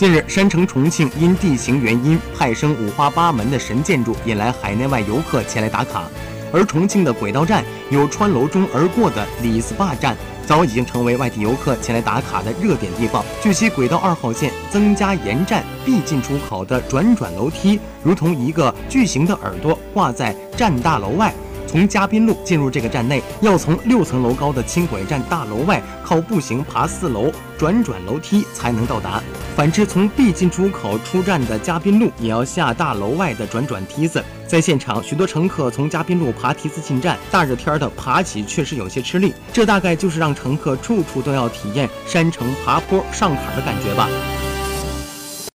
近日，山城重庆因地形原因派生五花八门的神建筑，引来海内外游客前来打卡。而重庆的轨道站有穿楼中而过的李斯坝站，早已经成为外地游客前来打卡的热点地方。据悉，轨道二号线增加沿站必进出口的转转楼梯，如同一个巨型的耳朵挂在站大楼外。从嘉宾路进入这个站内，要从六层楼高的轻轨站大楼外靠步行爬四楼转转楼梯才能到达。反之，从 B 进出口出站的嘉宾路，也要下大楼外的转转梯子。在现场，许多乘客从嘉宾路爬梯子进站，大热天的爬起确实有些吃力。这大概就是让乘客处处都要体验山城爬坡上坎的感觉吧。